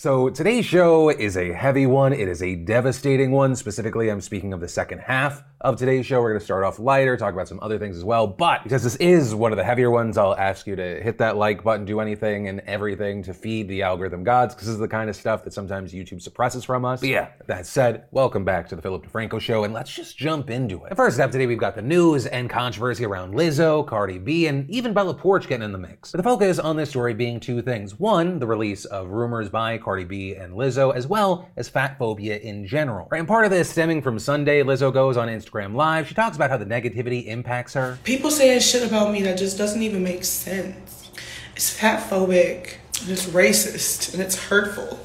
So today's show is a heavy one. It is a devastating one. Specifically, I'm speaking of the second half of today's show. We're going to start off lighter, talk about some other things as well. But because this is one of the heavier ones, I'll ask you to hit that like button, do anything and everything to feed the algorithm gods, because this is the kind of stuff that sometimes YouTube suppresses from us. But yeah, that said, welcome back to the Philip DeFranco show, and let's just jump into it. first up today, we've got the news and controversy around Lizzo, Cardi B, and even Bella Poarch getting in the mix. But the focus on this story being two things. One, the release of rumors by Cardi B and Lizzo, as well as fat phobia in general. Right, and part of this stemming from Sunday, Lizzo goes on Instagram Live. She talks about how the negativity impacts her. People saying shit about me that just doesn't even make sense. It's fat phobic, and it's racist, and it's hurtful.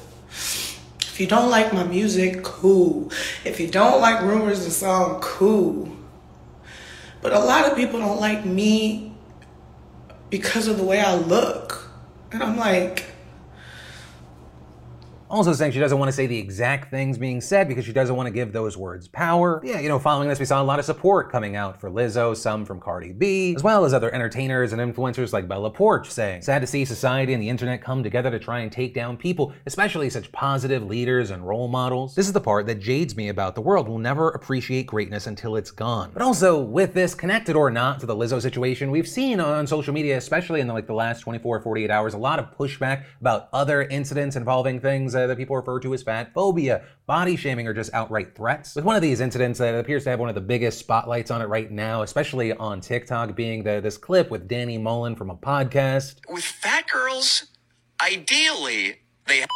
If you don't like my music, cool. If you don't like rumors and song, cool. But a lot of people don't like me because of the way I look. And I'm like, also saying she doesn't want to say the exact things being said because she doesn't want to give those words power. Yeah, you know, following this, we saw a lot of support coming out for Lizzo, some from Cardi B, as well as other entertainers and influencers like Bella Poarch saying, sad to see society and the internet come together to try and take down people, especially such positive leaders and role models. This is the part that jades me about the world. We'll never appreciate greatness until it's gone. But also, with this, connected or not to the Lizzo situation, we've seen on social media, especially in the, like the last 24 48 hours, a lot of pushback about other incidents involving things uh, that people refer to as fat phobia, body shaming, or just outright threats. With one of these incidents that appears to have one of the biggest spotlights on it right now, especially on TikTok, being the, this clip with Danny Mullen from a podcast. With fat girls, ideally, they have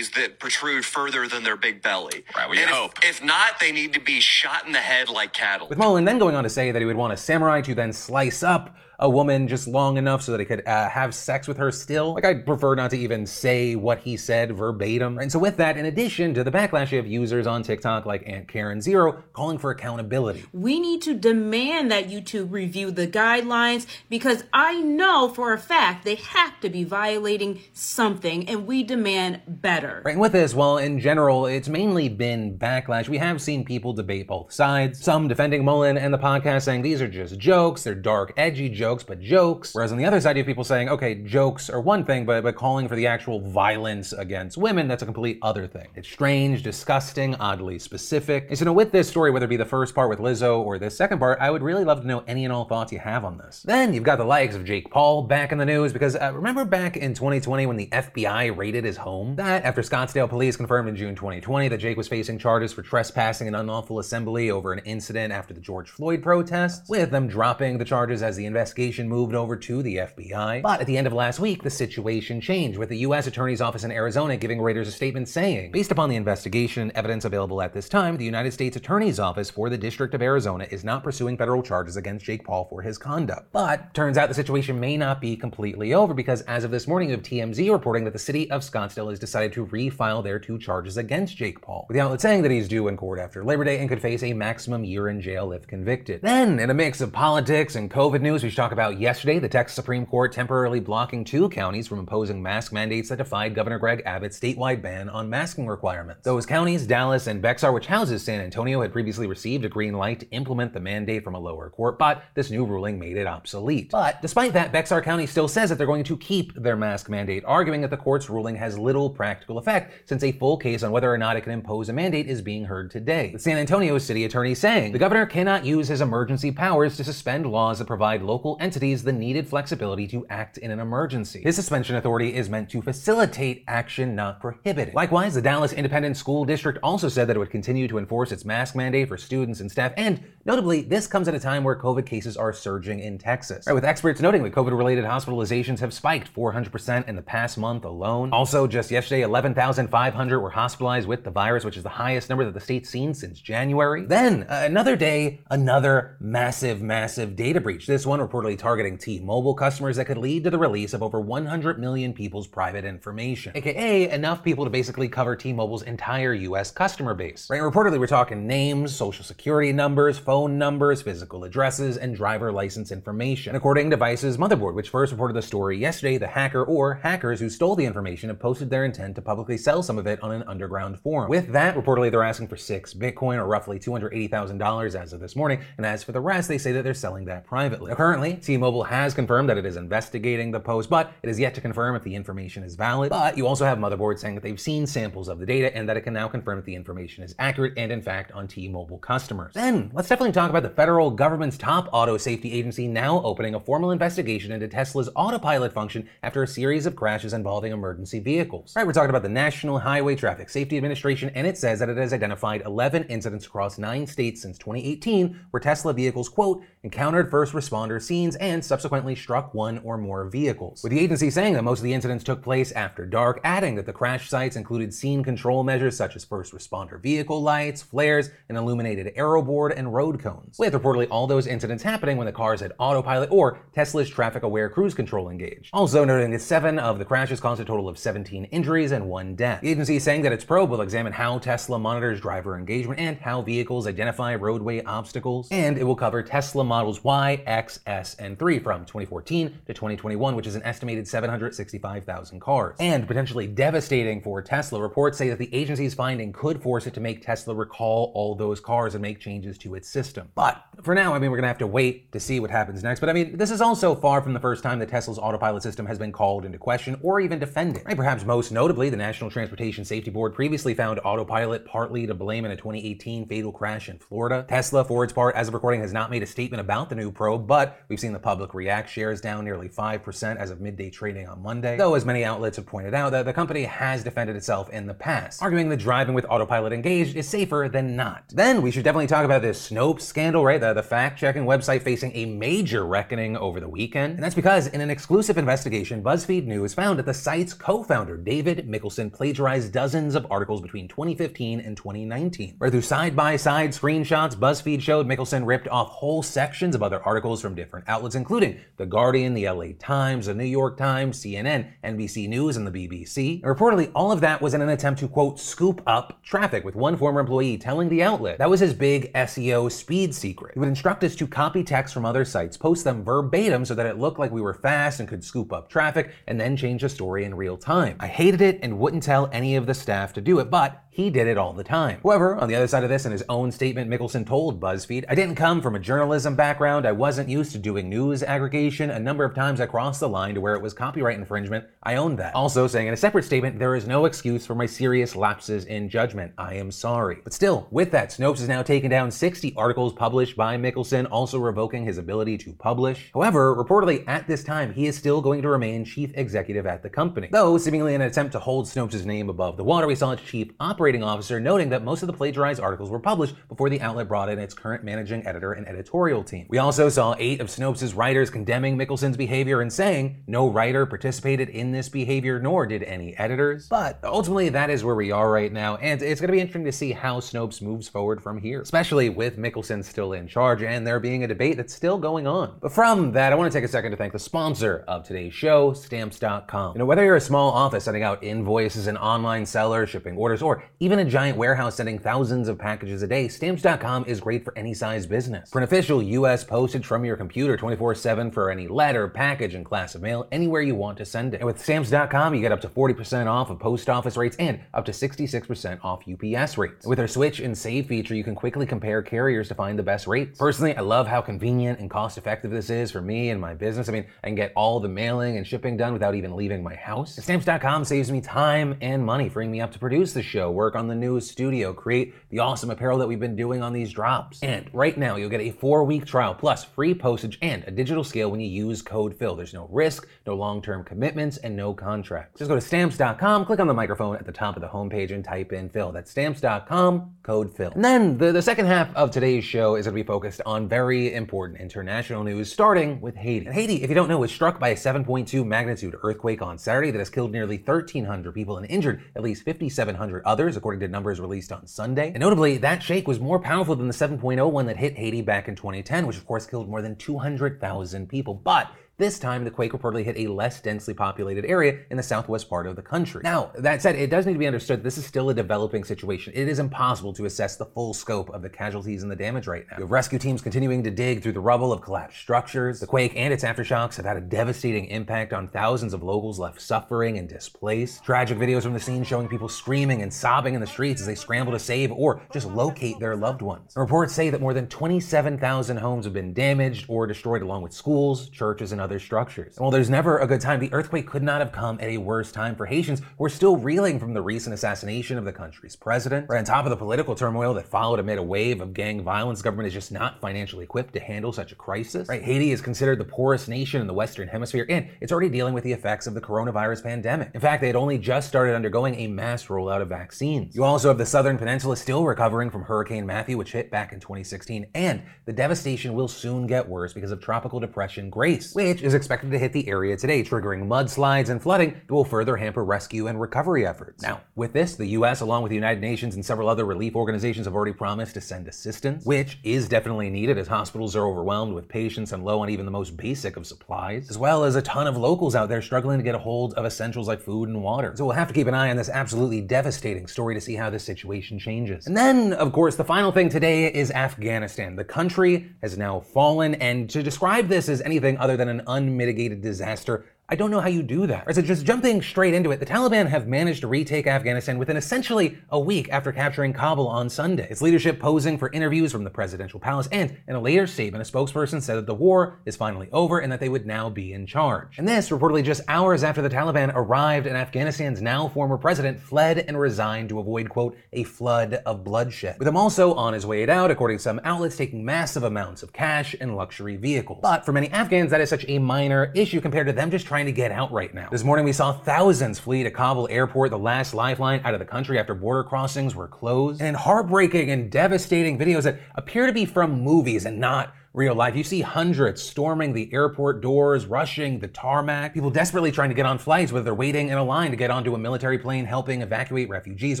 that protrude further than their big belly. Right, we and hope. If, if not, they need to be shot in the head like cattle. With Mullen then going on to say that he would want a samurai to then slice up a woman just long enough so that he could uh, have sex with her still. Like, I'd prefer not to even say what he said verbatim. And so, with that, in addition to the backlash of users on TikTok like Aunt Karen Zero calling for accountability, we need to demand that YouTube review the guidelines because I know for a fact they have to be violating something and we demand better. Right, and with this, well, in general, it's mainly been backlash. We have seen people debate both sides, some defending Mullen and the podcast saying these are just jokes, they're dark, edgy jokes jokes, but jokes. Whereas on the other side, you have people saying, okay, jokes are one thing, but, but calling for the actual violence against women, that's a complete other thing. It's strange, disgusting, oddly specific. And so now with this story, whether it be the first part with Lizzo or this second part, I would really love to know any and all thoughts you have on this. Then you've got the likes of Jake Paul back in the news because uh, remember back in 2020 when the FBI raided his home? That after Scottsdale police confirmed in June 2020 that Jake was facing charges for trespassing an unlawful assembly over an incident after the George Floyd protests, with them dropping the charges as the investigation investigation moved over to the FBI. But at the end of last week, the situation changed, with the U.S. Attorney's Office in Arizona giving Reuters a statement saying, based upon the investigation and evidence available at this time, the United States Attorney's Office for the District of Arizona is not pursuing federal charges against Jake Paul for his conduct. But turns out the situation may not be completely over because as of this morning, of TMZ reporting that the city of Scottsdale has decided to refile their two charges against Jake Paul, with the outlet saying that he's due in court after Labor Day and could face a maximum year in jail if convicted. Then, in a mix of politics and COVID news, we should talk talk about yesterday, the Texas Supreme Court temporarily blocking two counties from imposing mask mandates that defied Governor Greg Abbott's statewide ban on masking requirements. Those counties, Dallas and Bexar, which houses San Antonio, had previously received a green light to implement the mandate from a lower court, but this new ruling made it obsolete. But despite that, Bexar County still says that they're going to keep their mask mandate, arguing that the court's ruling has little practical effect since a full case on whether or not it can impose a mandate is being heard today. The San Antonio city attorney saying the governor cannot use his emergency powers to suspend laws that provide local entities the needed flexibility to act in an emergency. His suspension authority is meant to facilitate action, not prohibit it. Likewise, the Dallas Independent School District also said that it would continue to enforce its mask mandate for students and staff, and notably, this comes at a time where COVID cases are surging in Texas. Right, with experts noting that COVID related hospitalizations have spiked 400% in the past month alone. Also, just yesterday, 11,500 were hospitalized with the virus, which is the highest number that the state's seen since January. Then, uh, another day, another massive, massive data breach. This one targeting T-Mobile customers that could lead to the release of over 100 million people's private information, aka enough people to basically cover T-Mobile's entire US customer base. Right, reportedly we're talking names, social security numbers, phone numbers, physical addresses, and driver license information. And according to Vice's Motherboard, which first reported the story yesterday, the hacker or hackers who stole the information have posted their intent to publicly sell some of it on an underground forum. With that, reportedly they're asking for 6 Bitcoin or roughly $280,000 as of this morning, and as for the rest, they say that they're selling that privately. Now, currently, Currently, T-Mobile has confirmed that it is investigating the post, but it is yet to confirm if the information is valid. But you also have Motherboard saying that they've seen samples of the data and that it can now confirm that the information is accurate and in fact on T-Mobile customers. Then let's definitely talk about the federal government's top auto safety agency now opening a formal investigation into Tesla's autopilot function after a series of crashes involving emergency vehicles. Right, we're talking about the National Highway Traffic Safety Administration, and it says that it has identified 11 incidents across nine states since 2018 where Tesla vehicles, quote, encountered first responder scenes and subsequently struck one or more vehicles. With the agency saying that most of the incidents took place after dark, adding that the crash sites included scene control measures such as first responder vehicle lights, flares, an illuminated arrow board, and road cones. With reportedly all those incidents happening when the cars had autopilot or Tesla's traffic aware cruise control engaged. Also noting that seven of the crashes caused a total of 17 injuries and one death. The agency is saying that its probe will examine how Tesla monitors driver engagement and how vehicles identify roadway obstacles, and it will cover Tesla models Y, X, S, and 3 from 2014 to 2021, which is an estimated 765,000 cars. And potentially devastating for Tesla, reports say that the agency's finding could force it to make Tesla recall all those cars and make changes to its system. But for now, I mean, we're gonna have to wait to see what happens next. But I mean, this is also far from the first time that Tesla's autopilot system has been called into question or even defended. Right? Perhaps most notably, the National Transportation Safety Board previously found autopilot partly to blame in a 2018 fatal crash in Florida. Tesla, for its part, as of recording, has not made a statement about the new probe, but we've seen the public react. Shares down nearly 5% as of midday trading on Monday. Though, as many outlets have pointed out, that the company has defended itself in the past, arguing that driving with autopilot engaged is safer than not. Then we should definitely talk about this Snopes scandal, right? The, the fact-checking website facing a major reckoning over the weekend. And that's because in an exclusive investigation, BuzzFeed News found that the site's co-founder, David Mikkelson, plagiarized dozens of articles between 2015 and 2019. Where through side-by-side screenshots, BuzzFeed showed Mikkelson ripped off whole sections of other articles from different outlets, including The Guardian, The LA Times, The New York Times, CNN, NBC News, and the BBC. And reportedly, all of that was in an attempt to, quote, scoop up traffic, with one former employee telling the outlet that was his big SEO speed secret. He would instruct us to copy text from other sites, post them verbatim so that it looked like we were fast and could scoop up traffic, and then change the story in real time. I hated it and wouldn't tell any of the staff to do it, but he did it all the time. However, on the other side of this, in his own statement, Mikkelson told BuzzFeed, I didn't come from a journalism background. I wasn't used to doing news aggregation. A number of times I crossed the line to where it was copyright infringement. I owned that. Also, saying in a separate statement, there is no excuse for my serious lapses in judgment. I am sorry. But still, with that, Snopes has now taken down 60 articles published by Mikkelson, also revoking his ability to publish. However, reportedly at this time, he is still going to remain chief executive at the company. Though, seemingly in an attempt to hold Snopes' name above the water, we saw its chief operating officer noting that most of the plagiarized articles were published before the outlet brought in its current managing editor and editorial team. We also saw eight of Snopes' writers condemning Mikkelson's behavior and saying no writer participated in this behavior, nor did any editors. But ultimately, that is where we are right now, and it's going to be interesting to see how Snopes moves forward from here, especially with Mikkelson still in charge and there being a debate that's still going on. But from that, I want to take a second to thank the sponsor of today's show, Stamps.com. You know, whether you're a small office sending out invoices, an online seller shipping orders, or even a giant warehouse sending thousands of packages a day, Stamps.com is great for any size business. For an official US postage from your computer 24 7 for any letter, package, and class of mail, anywhere you want to send it. And with Stamps.com, you get up to 40% off of post office rates and up to 66% off UPS rates. With our switch and save feature, you can quickly compare carriers to find the best rates. Personally, I love how convenient and cost effective this is for me and my business. I mean, I can get all the mailing and shipping done without even leaving my house. Stamps.com saves me time and money, freeing me up to produce the show, work on the new studio, create the awesome apparel that we've been doing on these drops. And right now, you'll get a four week trial plus free postage and a digital scale when you use code PHIL. There's no risk, no long term commitments, and no contracts. Just go to stamps.com, click on the microphone at the top of the homepage, and type in PHIL. That's stamps.com, code PHIL. And then the, the second half of today's show is going to be focused on very important international news, starting with Haiti. And Haiti, if you don't know, was struck by a 7.2 magnitude earthquake on Saturday that has killed nearly 1,300 people and injured at least 5,700 others, according to numbers released on Sunday. And notably, that shake was more powerful than the 7.0 one that hit Haiti back in 2010, which of course killed more than 200,000 people. But this time the quake reportedly hit a less densely populated area in the southwest part of the country. Now, that said, it does need to be understood this is still a developing situation. It is impossible to assess the full scope of the casualties and the damage right now. You have rescue teams continuing to dig through the rubble of collapsed structures. The quake and its aftershocks have had a devastating impact on thousands of locals left suffering and displaced. Tragic videos from the scene showing people screaming and sobbing in the streets as they scramble to save or just locate their loved ones. Reports say that more than 27,000 homes have been damaged or destroyed, along with schools, churches, and other structures. And while there's never a good time, the earthquake could not have come at a worse time for Haitians who are still reeling from the recent assassination of the country's president. Right on top of the political turmoil that followed amid a wave of gang violence, the government is just not financially equipped to handle such a crisis. Right, Haiti is considered the poorest nation in the Western Hemisphere, and it's already dealing with the effects of the coronavirus pandemic. In fact, they had only just started undergoing a mass rollout of vaccines. You also have the Southern Peninsula still recovering from Hurricane Matthew, which hit back in 2016, and the devastation will soon get worse because of Tropical Depression Grace, which is expected to hit the area today, triggering mudslides and flooding that will further hamper rescue and recovery efforts. Now, with this, the U.S., along with the United Nations and several other relief organizations, have already promised to send assistance, which is definitely needed as hospitals are overwhelmed with patients and low on even the most basic of supplies, as well as a ton of locals out there struggling to get a hold of essentials like food and water. So we'll have to keep an eye on this absolutely devastating story to see how this situation changes. And then, of course, the final thing today is Afghanistan. The country has now fallen, and to describe this as anything other than an unmitigated disaster, I don't know how you do that. so just jumping straight into it, the Taliban have managed to retake Afghanistan within essentially a week after capturing Kabul on Sunday. Its leadership posing for interviews from the presidential palace, and in a later statement, a spokesperson said that the war is finally over and that they would now be in charge. And this reportedly just hours after the Taliban arrived and Afghanistan's now former president fled and resigned to avoid, quote, a flood of bloodshed. With him also on his way out, according to some outlets, taking massive amounts of cash and luxury vehicles. But for many Afghans, that is such a minor issue compared to them just trying trying to get out right now. This morning we saw thousands flee to Kabul airport, the last lifeline out of the country after border crossings were closed. And heartbreaking and devastating videos that appear to be from movies and not real life. You see hundreds storming the airport doors, rushing the tarmac, people desperately trying to get on flights, whether they're waiting in a line to get onto a military plane helping evacuate refugees,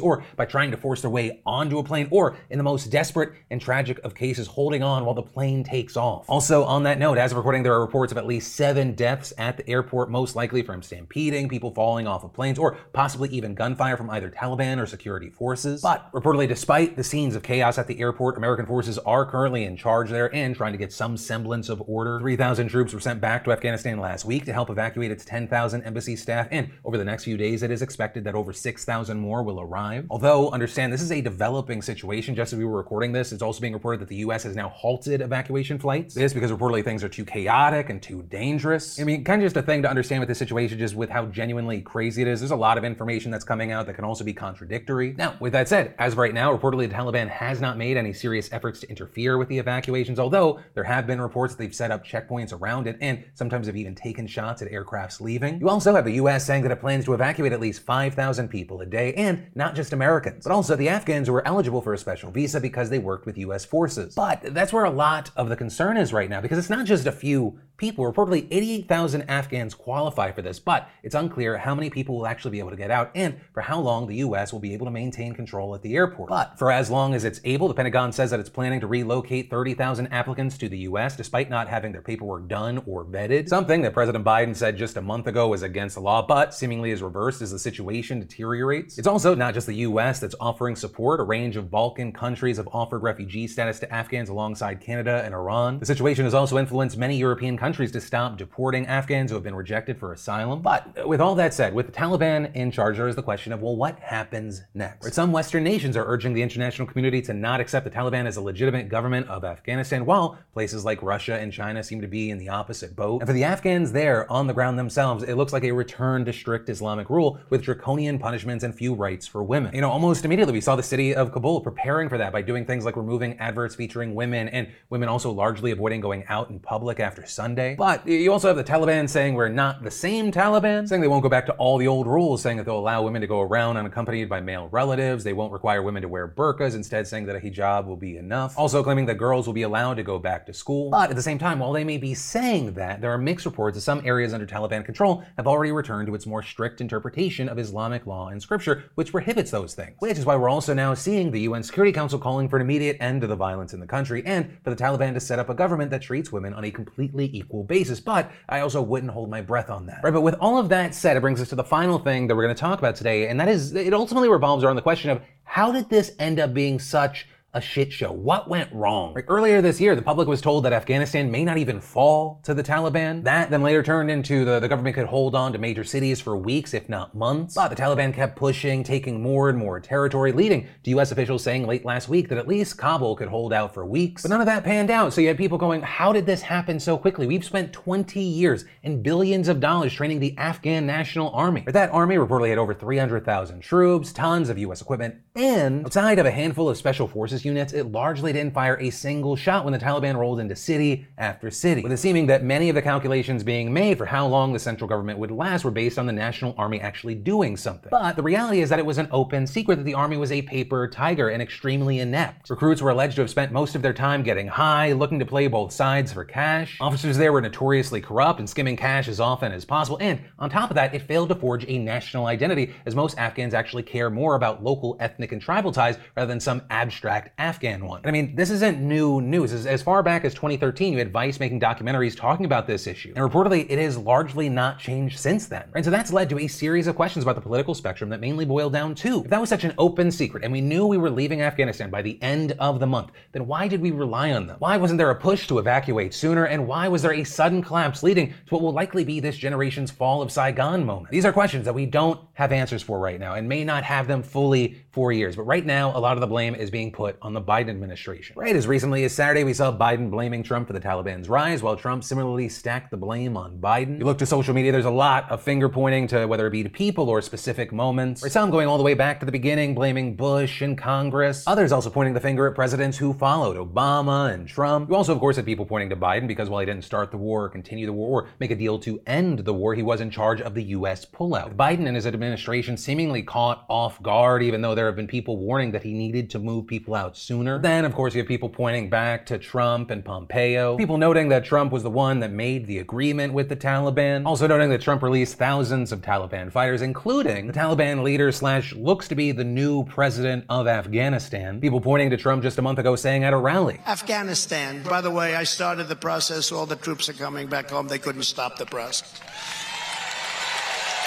or by trying to force their way onto a plane, or in the most desperate and tragic of cases, holding on while the plane takes off. Also, on that note, as of recording, there are reports of at least seven deaths at the airport, most likely from stampeding, people falling off of planes, or possibly even gunfire from either Taliban or security forces. But reportedly, despite the scenes of chaos at the airport, American forces are currently in charge there and trying to get some semblance of order. 3,000 troops were sent back to Afghanistan last week to help evacuate its 10,000 embassy staff, and over the next few days, it is expected that over 6,000 more will arrive. Although, understand, this is a developing situation. Just as we were recording this, it's also being reported that the U.S. has now halted evacuation flights. This because reportedly things are too chaotic and too dangerous. I mean, kind of just a thing to understand with this situation, just with how genuinely crazy it is. There's a lot of information that's coming out that can also be contradictory. Now, with that said, as of right now, reportedly the Taliban has not made any serious efforts to interfere with the evacuations, although there have been reports that they've set up checkpoints around it and sometimes have even taken shots at aircrafts leaving. You also have the US saying that it plans to evacuate at least 5,000 people a day, and not just Americans, but also the Afghans who are eligible for a special visa because they worked with US forces. But that's where a lot of the concern is right now, because it's not just a few people. Reportedly, 88,000 Afghans qualify for this, but it's unclear how many people will actually be able to get out and for how long the U.S. will be able to maintain control at the airport. But for as long as it's able, the Pentagon says that it's planning to relocate 30,000 applicants to the U.S. despite not having their paperwork done or vetted. Something that President Biden said just a month ago was against the law, but seemingly is reversed as the situation deteriorates. It's also not just the U.S. that's offering support. A range of Balkan countries have offered refugee status to Afghans alongside Canada and Iran. The situation has also influenced many European countries to stop deporting Afghans who have been rejected for asylum. But with all that said, with the Taliban in charge, there is the question of, well, what happens next? Some Western nations are urging the international community to not accept the Taliban as a legitimate government of Afghanistan, while places like Russia and China seem to be in the opposite boat. And for the Afghans there on the ground themselves, it looks like a return to strict Islamic rule with draconian punishments and few rights for women. You know, almost immediately we saw the city of Kabul preparing for that by doing things like removing adverts featuring women and women also largely avoiding going out in public after Sunday. But you also have the Taliban saying we're not the same Taliban, saying they won't go back to all the old rules, saying that they'll allow women to go around unaccompanied by male relatives. They won't require women to wear burqas, instead saying that a hijab will be enough. Also claiming that girls will be allowed to go back back to school. But at the same time, while they may be saying that, there are mixed reports that some areas under Taliban control have already returned to its more strict interpretation of Islamic law and scripture, which prohibits those things. Which is why we're also now seeing the UN Security Council calling for an immediate end to the violence in the country and for the Taliban to set up a government that treats women on a completely equal basis. But I also wouldn't hold my breath on that. Right, but with all of that said, it brings us to the final thing that we're going to talk about today, and that is it ultimately revolves around the question of how did this end up being such a shit show. What went wrong? Like earlier this year, the public was told that Afghanistan may not even fall to the Taliban. That then later turned into the, the government could hold on to major cities for weeks, if not months. But the Taliban kept pushing, taking more and more territory, leading to US officials saying late last week that at least Kabul could hold out for weeks. But none of that panned out. So you had people going, how did this happen so quickly? We've spent 20 years and billions of dollars training the Afghan National Army. But that army reportedly had over 300,000 troops, tons of US equipment, and outside of a handful of special forces units, it largely didn't fire a single shot when the Taliban rolled into city after city, with it seeming that many of the calculations being made for how long the central government would last were based on the National Army actually doing something. But the reality is that it was an open secret that the army was a paper tiger and extremely inept. Recruits were alleged to have spent most of their time getting high, looking to play both sides for cash. Officers there were notoriously corrupt and skimming cash as often as possible, and on top of that, it failed to forge a national identity, as most Afghans actually care more about local ethnic and tribal ties rather than some abstract Afghan one. I mean, this isn't new news. As, as far back as 2013, you had Vice making documentaries talking about this issue. And reportedly, it has largely not changed since then. And so that's led to a series of questions about the political spectrum that mainly boil down to if that was such an open secret and we knew we were leaving Afghanistan by the end of the month, then why did we rely on them? Why wasn't there a push to evacuate sooner? And why was there a sudden collapse leading to what will likely be this generation's fall of Saigon moment? These are questions that we don't have answers for right now and may not have them fully for years. But right now, a lot of the blame is being put on the Biden administration. Right as recently as Saturday, we saw Biden blaming Trump for the Taliban's rise, while Trump similarly stacked the blame on Biden. You look to social media, there's a lot of finger pointing to whether it be to people or specific moments. Right, some going all the way back to the beginning, blaming Bush and Congress. Others also pointing the finger at presidents who followed Obama and Trump. You also, of course, had people pointing to Biden because while he didn't start the war or continue the war or make a deal to end the war, he was in charge of the U.S. pullout. Biden and his administration seemingly caught off guard, even though there have been people warning that he needed to move people out sooner. Then, of course, you have people pointing back to Trump and Pompeo. People noting that Trump was the one that made the agreement with the Taliban. Also noting that Trump released thousands of Taliban fighters, including the Taliban leader slash looks to be the new president of Afghanistan. People pointing to Trump just a month ago saying at a rally. Afghanistan. By the way, I started the process. All the troops are coming back home. They couldn't stop the process.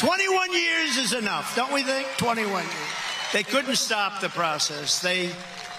21 years is enough, don't we think? 21 years. They couldn't stop the process. They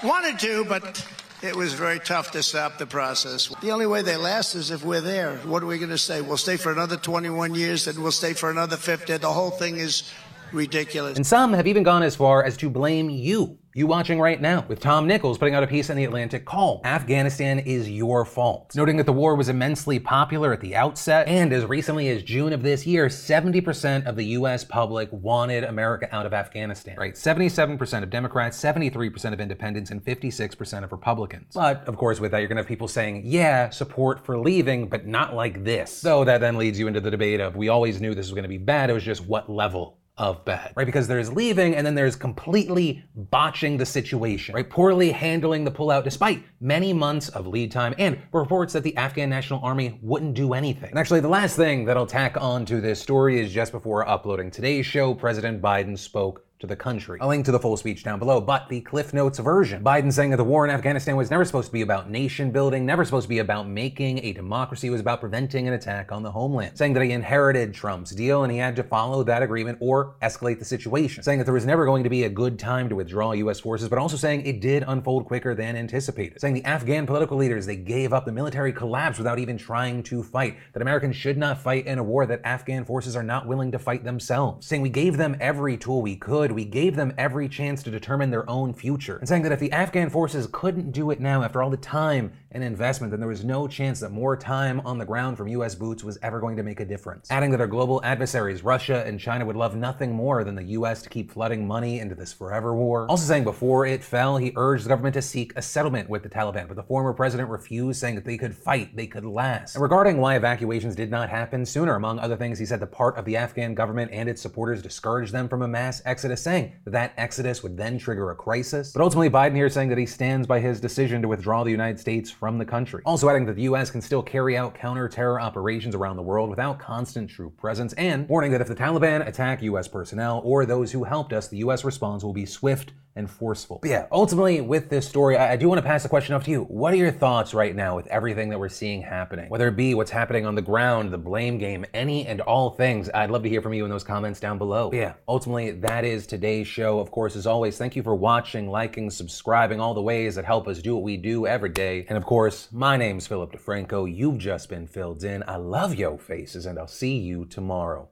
wanted to, but it was very tough to stop the process. The only way they last is if we're there. What are we going to say? We'll stay for another 21 years, then we'll stay for another 50. The whole thing is ridiculous. And some have even gone as far as to blame you you watching right now, with Tom Nichols putting out a piece in the Atlantic called Afghanistan is Your Fault, noting that the war was immensely popular at the outset, and as recently as June of this year, 70% of the US public wanted America out of Afghanistan. Right? 77% of Democrats, 73% of independents, and 56% of Republicans. But, of course, with that, you're gonna have people saying, yeah, support for leaving, but not like this. So that then leads you into the debate of we always knew this was gonna be bad, it was just what level of bad, right? Because there's leaving and then there's completely botching the situation, right? Poorly handling the pullout despite many months of lead time and reports that the Afghan National Army wouldn't do anything. And actually, the last thing that I'll tack on to this story is just before uploading today's show, President Biden spoke to the country. I'll link to the full speech down below, but the Cliff Notes version. Biden saying that the war in Afghanistan was never supposed to be about nation building, never supposed to be about making a democracy, it was about preventing an attack on the homeland. Saying that he inherited Trump's deal and he had to follow that agreement or escalate the situation. Saying that there was never going to be a good time to withdraw US forces, but also saying it did unfold quicker than anticipated. Saying the Afghan political leaders, they gave up, the military collapsed without even trying to fight. That Americans should not fight in a war, that Afghan forces are not willing to fight themselves. Saying we gave them every tool we could, we gave them every chance to determine their own future. And saying that if the Afghan forces couldn't do it now after all the time and investment, then there was no chance that more time on the ground from US boots was ever going to make a difference. Adding that our global adversaries, Russia and China, would love nothing more than the US to keep flooding money into this forever war. Also saying before it fell, he urged the government to seek a settlement with the Taliban, but the former president refused, saying that they could fight, they could last. And regarding why evacuations did not happen sooner, among other things, he said the part of the Afghan government and its supporters discouraged them from a mass exodus Saying that that exodus would then trigger a crisis. But ultimately, Biden here is saying that he stands by his decision to withdraw the United States from the country. Also adding that the U.S. can still carry out counter-terror operations around the world without constant troop presence, and warning that if the Taliban attack U.S. personnel or those who helped us, the U.S. response will be swift and forceful. But yeah, ultimately with this story, I, I do want to pass the question off to you. What are your thoughts right now with everything that we're seeing happening? Whether it be what's happening on the ground, the blame game, any and all things, I'd love to hear from you in those comments down below. But yeah, ultimately that is today's show. Of course, as always, thank you for watching, liking, subscribing, all the ways that help us do what we do every day. And of course, my name's Philip DeFranco. You've just been filled in. I love yo faces, and I'll see you tomorrow.